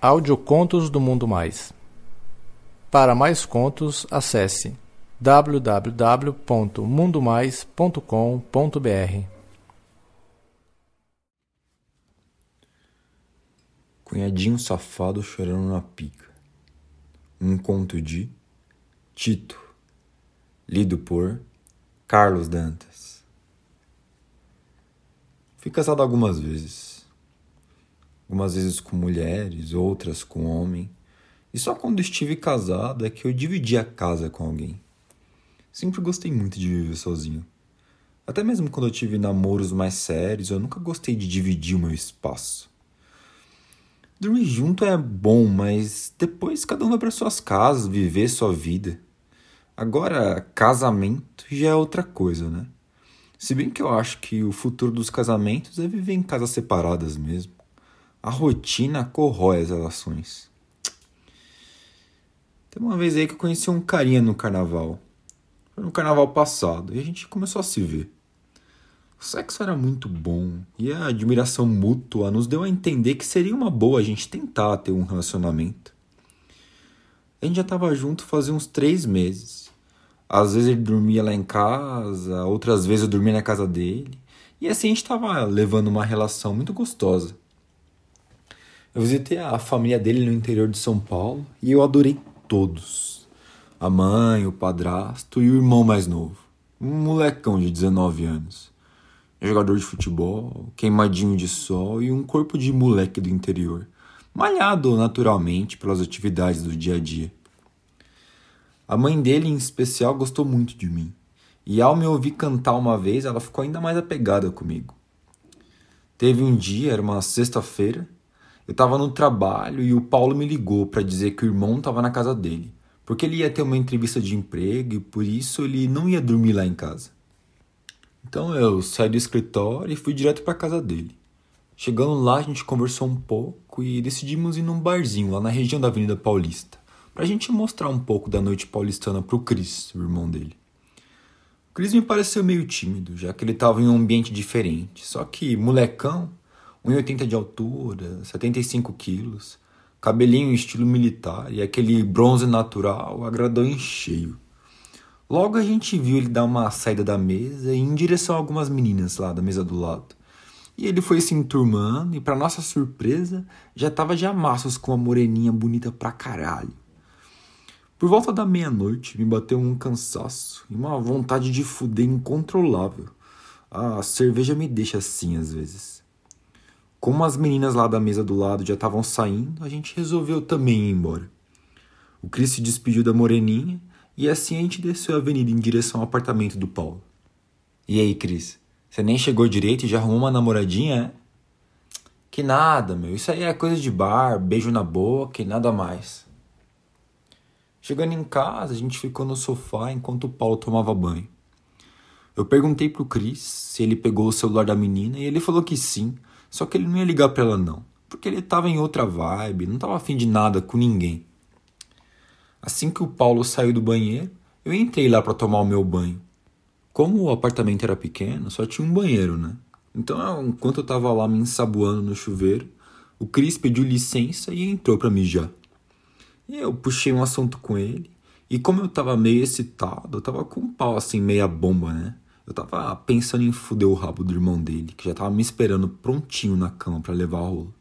Audiocontos do Mundo Mais. Para mais contos, acesse www.mundomais.com.br. Cunhadinho safado chorando na pica. Um conto de Tito, lido por Carlos Dantas. Fui casado algumas vezes. Algumas vezes com mulheres, outras com homem. E só quando estive casado é que eu dividi a casa com alguém. Sempre gostei muito de viver sozinho. Até mesmo quando eu tive namoros mais sérios, eu nunca gostei de dividir o meu espaço. Dormir junto é bom, mas depois cada um vai para suas casas, viver sua vida. Agora, casamento já é outra coisa, né? Se bem que eu acho que o futuro dos casamentos é viver em casas separadas mesmo. A rotina corrói as relações. Tem uma vez aí que eu conheci um carinha no carnaval. Foi no carnaval passado e a gente começou a se ver. O sexo era muito bom e a admiração mútua nos deu a entender que seria uma boa a gente tentar ter um relacionamento. A gente já estava junto fazia uns três meses. Às vezes ele dormia lá em casa, outras vezes eu dormia na casa dele. E assim a gente estava levando uma relação muito gostosa. Eu visitei a família dele no interior de São Paulo e eu adorei todos. A mãe, o padrasto e o irmão mais novo. Um molecão de 19 anos jogador de futebol, queimadinho de sol e um corpo de moleque do interior, malhado naturalmente pelas atividades do dia a dia. A mãe dele, em especial, gostou muito de mim, e ao me ouvir cantar uma vez, ela ficou ainda mais apegada comigo. Teve um dia, era uma sexta-feira, eu estava no trabalho e o Paulo me ligou para dizer que o irmão estava na casa dele, porque ele ia ter uma entrevista de emprego e por isso ele não ia dormir lá em casa. Então eu saí do escritório e fui direto para casa dele. Chegando lá, a gente conversou um pouco e decidimos ir num barzinho lá na região da Avenida Paulista, pra gente mostrar um pouco da noite paulistana pro Cris, o irmão dele. O Cris me pareceu meio tímido, já que ele tava em um ambiente diferente, só que molecão, 1,80 de altura, 75 quilos, cabelinho estilo militar e aquele bronze natural agradou em cheio. Logo a gente viu ele dar uma saída da mesa em direção a algumas meninas lá da mesa do lado. E ele foi se enturmando e, para nossa surpresa, já tava de amassos com uma moreninha bonita pra caralho. Por volta da meia-noite, me bateu um cansaço e uma vontade de fuder incontrolável. A cerveja me deixa assim às vezes. Como as meninas lá da mesa do lado já estavam saindo, a gente resolveu também ir embora. O Chris se despediu da moreninha e assim a gente desceu a avenida em direção ao apartamento do Paulo. E aí, Cris? Você nem chegou direito e já arrumou uma namoradinha, é? Que nada, meu. Isso aí é coisa de bar, beijo na boca e nada mais. Chegando em casa, a gente ficou no sofá enquanto o Paulo tomava banho. Eu perguntei pro Cris se ele pegou o celular da menina e ele falou que sim, só que ele não ia ligar pra ela não, porque ele tava em outra vibe, não tava afim de nada com ninguém. Assim que o Paulo saiu do banheiro, eu entrei lá para tomar o meu banho. Como o apartamento era pequeno, só tinha um banheiro, né? Então, enquanto eu tava lá me ensaboando no chuveiro, o Cris pediu licença e entrou para mijar. E eu puxei um assunto com ele, e como eu tava meio excitado, eu tava com um pau assim, meia bomba, né? Eu tava pensando em fuder o rabo do irmão dele, que já tava me esperando prontinho na cama para levar a rola.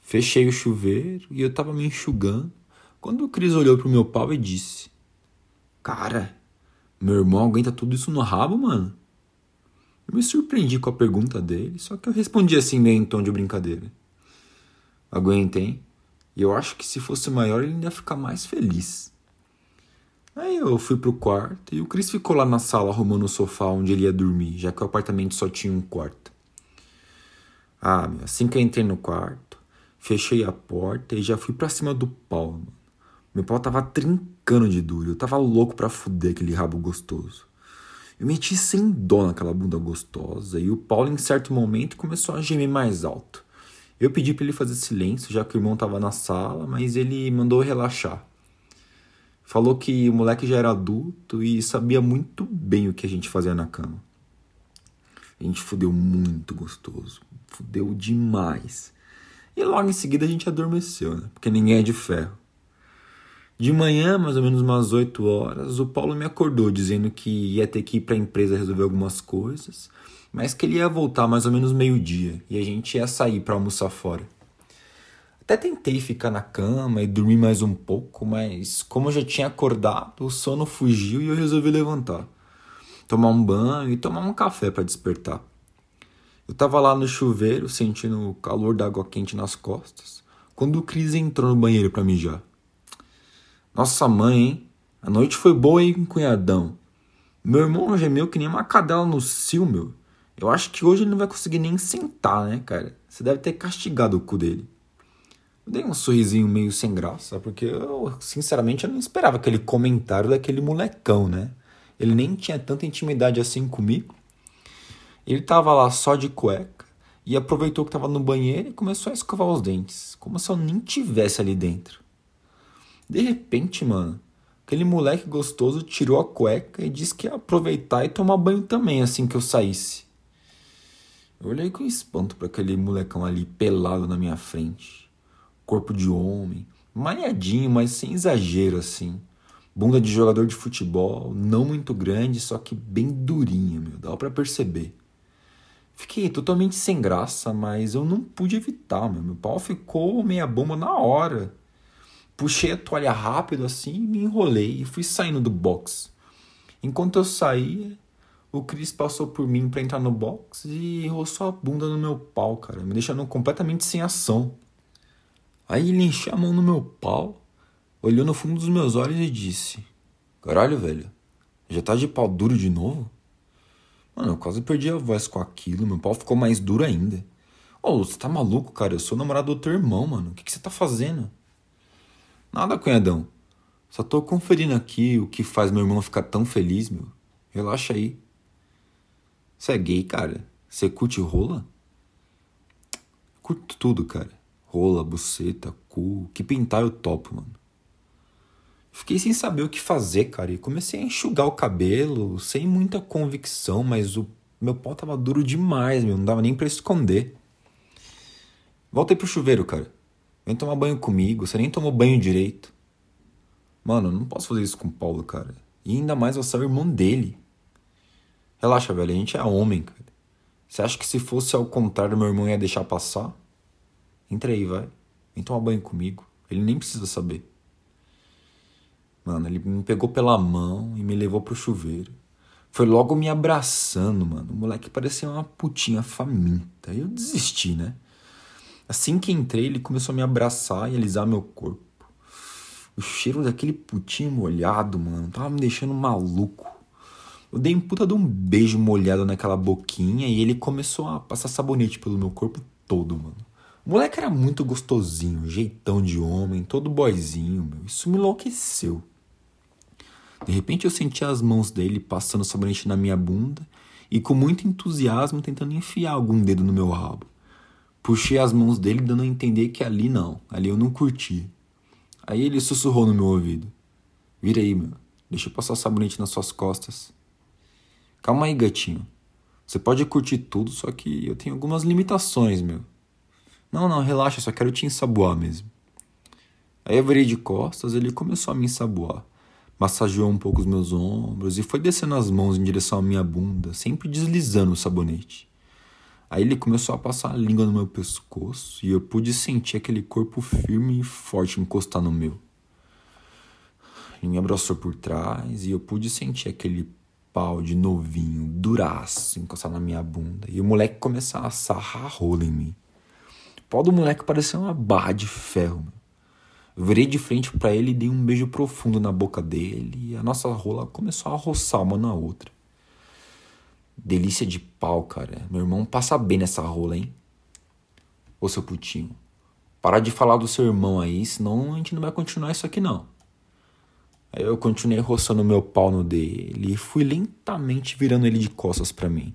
Fechei o chuveiro e eu tava me enxugando quando o Cris olhou pro meu pau e disse: Cara, meu irmão aguenta tudo isso no rabo, mano? Eu me surpreendi com a pergunta dele, só que eu respondi assim meio em tom de brincadeira. Aguenta, hein? E eu acho que se fosse maior ele ainda ia ficar mais feliz. Aí eu fui pro quarto e o Chris ficou lá na sala arrumando o sofá onde ele ia dormir, já que o apartamento só tinha um quarto. Ah, meu, assim que eu entrei no quarto, fechei a porta e já fui pra cima do pau, mano. Meu pau tava trincando de duro. Eu tava louco para fuder aquele rabo gostoso. Eu meti sem dó naquela bunda gostosa e o Paulo, em certo momento, começou a gemer mais alto. Eu pedi para ele fazer silêncio, já que o irmão tava na sala, mas ele mandou relaxar. Falou que o moleque já era adulto e sabia muito bem o que a gente fazia na cama. A gente fudeu muito gostoso. Fudeu demais. E logo em seguida a gente adormeceu, né? Porque ninguém é de ferro. De manhã, mais ou menos umas 8 horas, o Paulo me acordou dizendo que ia ter que ir para a empresa resolver algumas coisas, mas que ele ia voltar mais ou menos meio-dia e a gente ia sair para almoçar fora. Até tentei ficar na cama e dormir mais um pouco, mas como eu já tinha acordado, o sono fugiu e eu resolvi levantar, tomar um banho e tomar um café para despertar. Eu estava lá no chuveiro, sentindo o calor da água quente nas costas, quando o Cris entrou no banheiro para mijar. Nossa mãe, hein? A noite foi boa, hein, cunhadão? Meu irmão gemeu que nem uma cadela no cio, meu. Eu acho que hoje ele não vai conseguir nem sentar, né, cara? Você deve ter castigado o cu dele. Eu dei um sorrisinho meio sem graça, porque eu, sinceramente, eu não esperava aquele comentário daquele molecão, né? Ele nem tinha tanta intimidade assim comigo. Ele tava lá só de cueca e aproveitou que tava no banheiro e começou a escovar os dentes, como se eu nem tivesse ali dentro. De repente, mano, aquele moleque gostoso tirou a cueca e disse que ia aproveitar e tomar banho também assim que eu saísse. Eu olhei com espanto para aquele molecão ali pelado na minha frente. Corpo de homem, malhadinho, mas sem exagero assim. Bunda de jogador de futebol, não muito grande, só que bem durinha, meu, dá para perceber. Fiquei totalmente sem graça, mas eu não pude evitar, meu. Meu pau ficou meia bomba na hora. Puxei a toalha rápido assim, me enrolei e fui saindo do box. Enquanto eu saía, o Chris passou por mim para entrar no box e roçou a bunda no meu pau, cara, me deixando completamente sem ação. Aí ele encheu a mão no meu pau, olhou no fundo dos meus olhos e disse: Caralho, velho, já tá de pau duro de novo? Mano, eu quase perdi a voz com aquilo, meu pau ficou mais duro ainda. Ô, você tá maluco, cara? Eu sou namorado do teu irmão, mano. O que, que você tá fazendo? Nada, cunhadão. Só tô conferindo aqui o que faz meu irmão ficar tão feliz, meu. Relaxa aí. Você é gay, cara? Você curte rola? Curto tudo, cara. Rola, buceta, cu. Que pintar eu topo, mano. Fiquei sem saber o que fazer, cara. E comecei a enxugar o cabelo, sem muita convicção, mas o meu pau tava duro demais, meu. Não dava nem pra esconder. Voltei pro chuveiro, cara. Vem tomar banho comigo, você nem tomou banho direito. Mano, eu não posso fazer isso com o Paulo, cara. E ainda mais você é o irmão dele. Relaxa, velho, a gente é homem, cara. Você acha que se fosse ao contrário, meu irmão ia deixar passar? Entra aí, vai. Vem tomar banho comigo. Ele nem precisa saber. Mano, ele me pegou pela mão e me levou pro chuveiro. Foi logo me abraçando, mano. O moleque parecia uma putinha faminta. Eu desisti, né? Assim que entrei, ele começou a me abraçar e alisar meu corpo. O cheiro daquele putinho molhado, mano, tava me deixando maluco. Eu dei um puta de um beijo molhado naquela boquinha e ele começou a passar sabonete pelo meu corpo todo, mano. O moleque era muito gostosinho, jeitão de homem, todo boyzinho, meu. Isso me enlouqueceu. De repente eu senti as mãos dele passando sabonete na minha bunda e com muito entusiasmo tentando enfiar algum dedo no meu rabo. Puxei as mãos dele, dando a entender que ali não, ali eu não curti. Aí ele sussurrou no meu ouvido: Vira aí, meu, deixa eu passar sabonete nas suas costas. Calma aí, gatinho. Você pode curtir tudo, só que eu tenho algumas limitações, meu. Não, não, relaxa, só quero te ensaboar mesmo. Aí eu virei de costas, ele começou a me ensaboar. Massageou um pouco os meus ombros e foi descendo as mãos em direção à minha bunda, sempre deslizando o sabonete. Aí ele começou a passar a língua no meu pescoço e eu pude sentir aquele corpo firme e forte encostar no meu. Ele me abraçou por trás e eu pude sentir aquele pau de novinho, duraço, encostar na minha bunda. E o moleque começar a sarrar rola em mim. Pau do moleque parecia uma barra de ferro. Eu virei de frente para ele e dei um beijo profundo na boca dele e a nossa rola começou a roçar uma na outra. Delícia de pau, cara. Meu irmão passa bem nessa rola, hein? Ô seu putinho. Para de falar do seu irmão aí, senão a gente não vai continuar isso aqui não. Aí eu continuei roçando meu pau no dele e fui lentamente virando ele de costas para mim.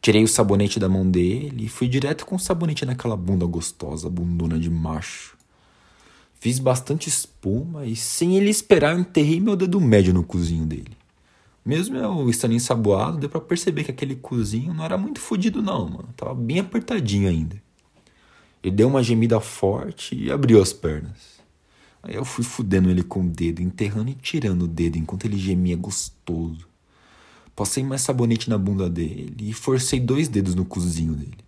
Tirei o sabonete da mão dele e fui direto com o sabonete naquela bunda gostosa, bundona de macho. Fiz bastante espuma e, sem ele esperar, enterrei meu dedo médio no cozinho dele. Mesmo eu estando ensaboado, deu para perceber que aquele cozinho não era muito fodido não, mano. Tava bem apertadinho ainda. Ele deu uma gemida forte e abriu as pernas. Aí eu fui fudendo ele com o dedo, enterrando e tirando o dedo enquanto ele gemia gostoso. Passei mais sabonete na bunda dele e forcei dois dedos no cozinho dele.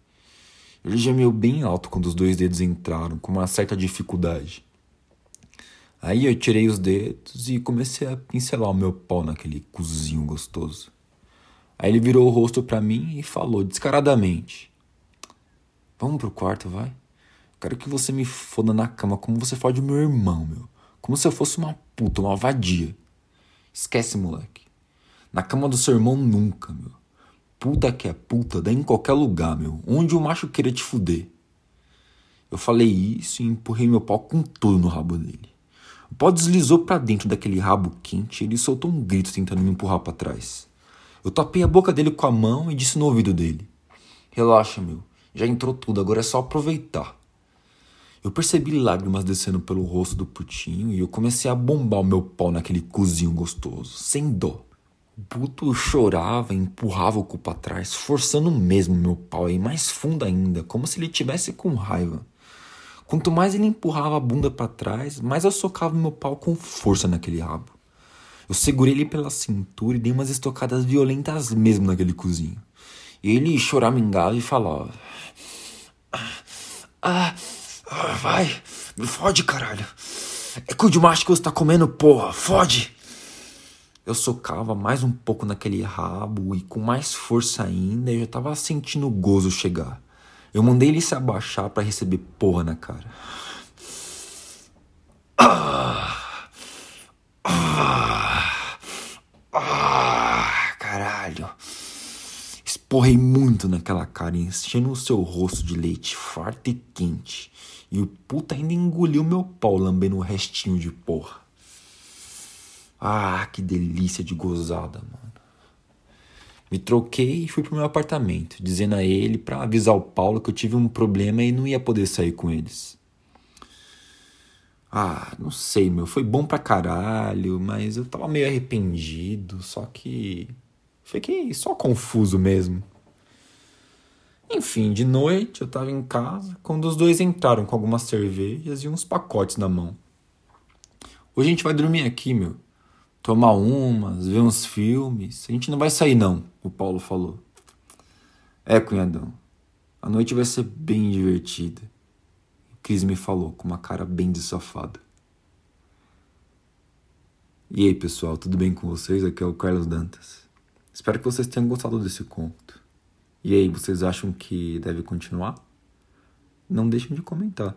Ele gemeu bem alto quando os dois dedos entraram, com uma certa dificuldade. Aí eu tirei os dedos e comecei a pincelar o meu pau naquele cozinho gostoso. Aí ele virou o rosto para mim e falou descaradamente: Vamos pro quarto, vai. Quero que você me foda na cama como você fode meu irmão, meu. Como se eu fosse uma puta, uma vadia. Esquece, moleque. Na cama do seu irmão nunca, meu. Puta que é puta, dá em qualquer lugar, meu. Onde o macho queira te fuder. Eu falei isso e empurrei meu pau com tudo no rabo dele. O pau deslizou para dentro daquele rabo quente e ele soltou um grito tentando me empurrar para trás. Eu tapei a boca dele com a mão e disse no ouvido dele: Relaxa, meu. Já entrou tudo, agora é só aproveitar. Eu percebi lágrimas descendo pelo rosto do putinho e eu comecei a bombar o meu pau naquele cozinho gostoso, sem dó. O puto chorava empurrava o cu pra trás, forçando mesmo meu pau aí mais fundo ainda, como se ele tivesse com raiva. Quanto mais ele empurrava a bunda para trás, mais eu socava meu pau com força naquele rabo. Eu segurei ele pela cintura e dei umas estocadas violentas mesmo naquele cozinho. Ele choramingava e falava: Ah, ah, vai, me fode, caralho. É cu de macho que você tá comendo, porra, fode. Eu socava mais um pouco naquele rabo e com mais força ainda eu já tava sentindo o gozo chegar. Eu mandei ele se abaixar para receber porra na cara. Ah, ah, ah, caralho. Esporrei muito naquela cara, enchendo o seu rosto de leite farto e quente. E o puta ainda engoliu meu pau, lambendo o restinho de porra. Ah, que delícia de gozada, mano. Me troquei e fui pro meu apartamento, dizendo a ele para avisar o Paulo que eu tive um problema e não ia poder sair com eles. Ah, não sei, meu, foi bom pra caralho, mas eu tava meio arrependido, só que fiquei só confuso mesmo. Enfim, de noite eu tava em casa quando os dois entraram com algumas cervejas e uns pacotes na mão. Hoje a gente vai dormir aqui, meu. Tomar umas, ver uns filmes. A gente não vai sair, não, o Paulo falou. É, cunhadão. A noite vai ser bem divertida. O Cris me falou com uma cara bem de safado. E aí, pessoal, tudo bem com vocês? Aqui é o Carlos Dantas. Espero que vocês tenham gostado desse conto. E aí, vocês acham que deve continuar? Não deixem de comentar.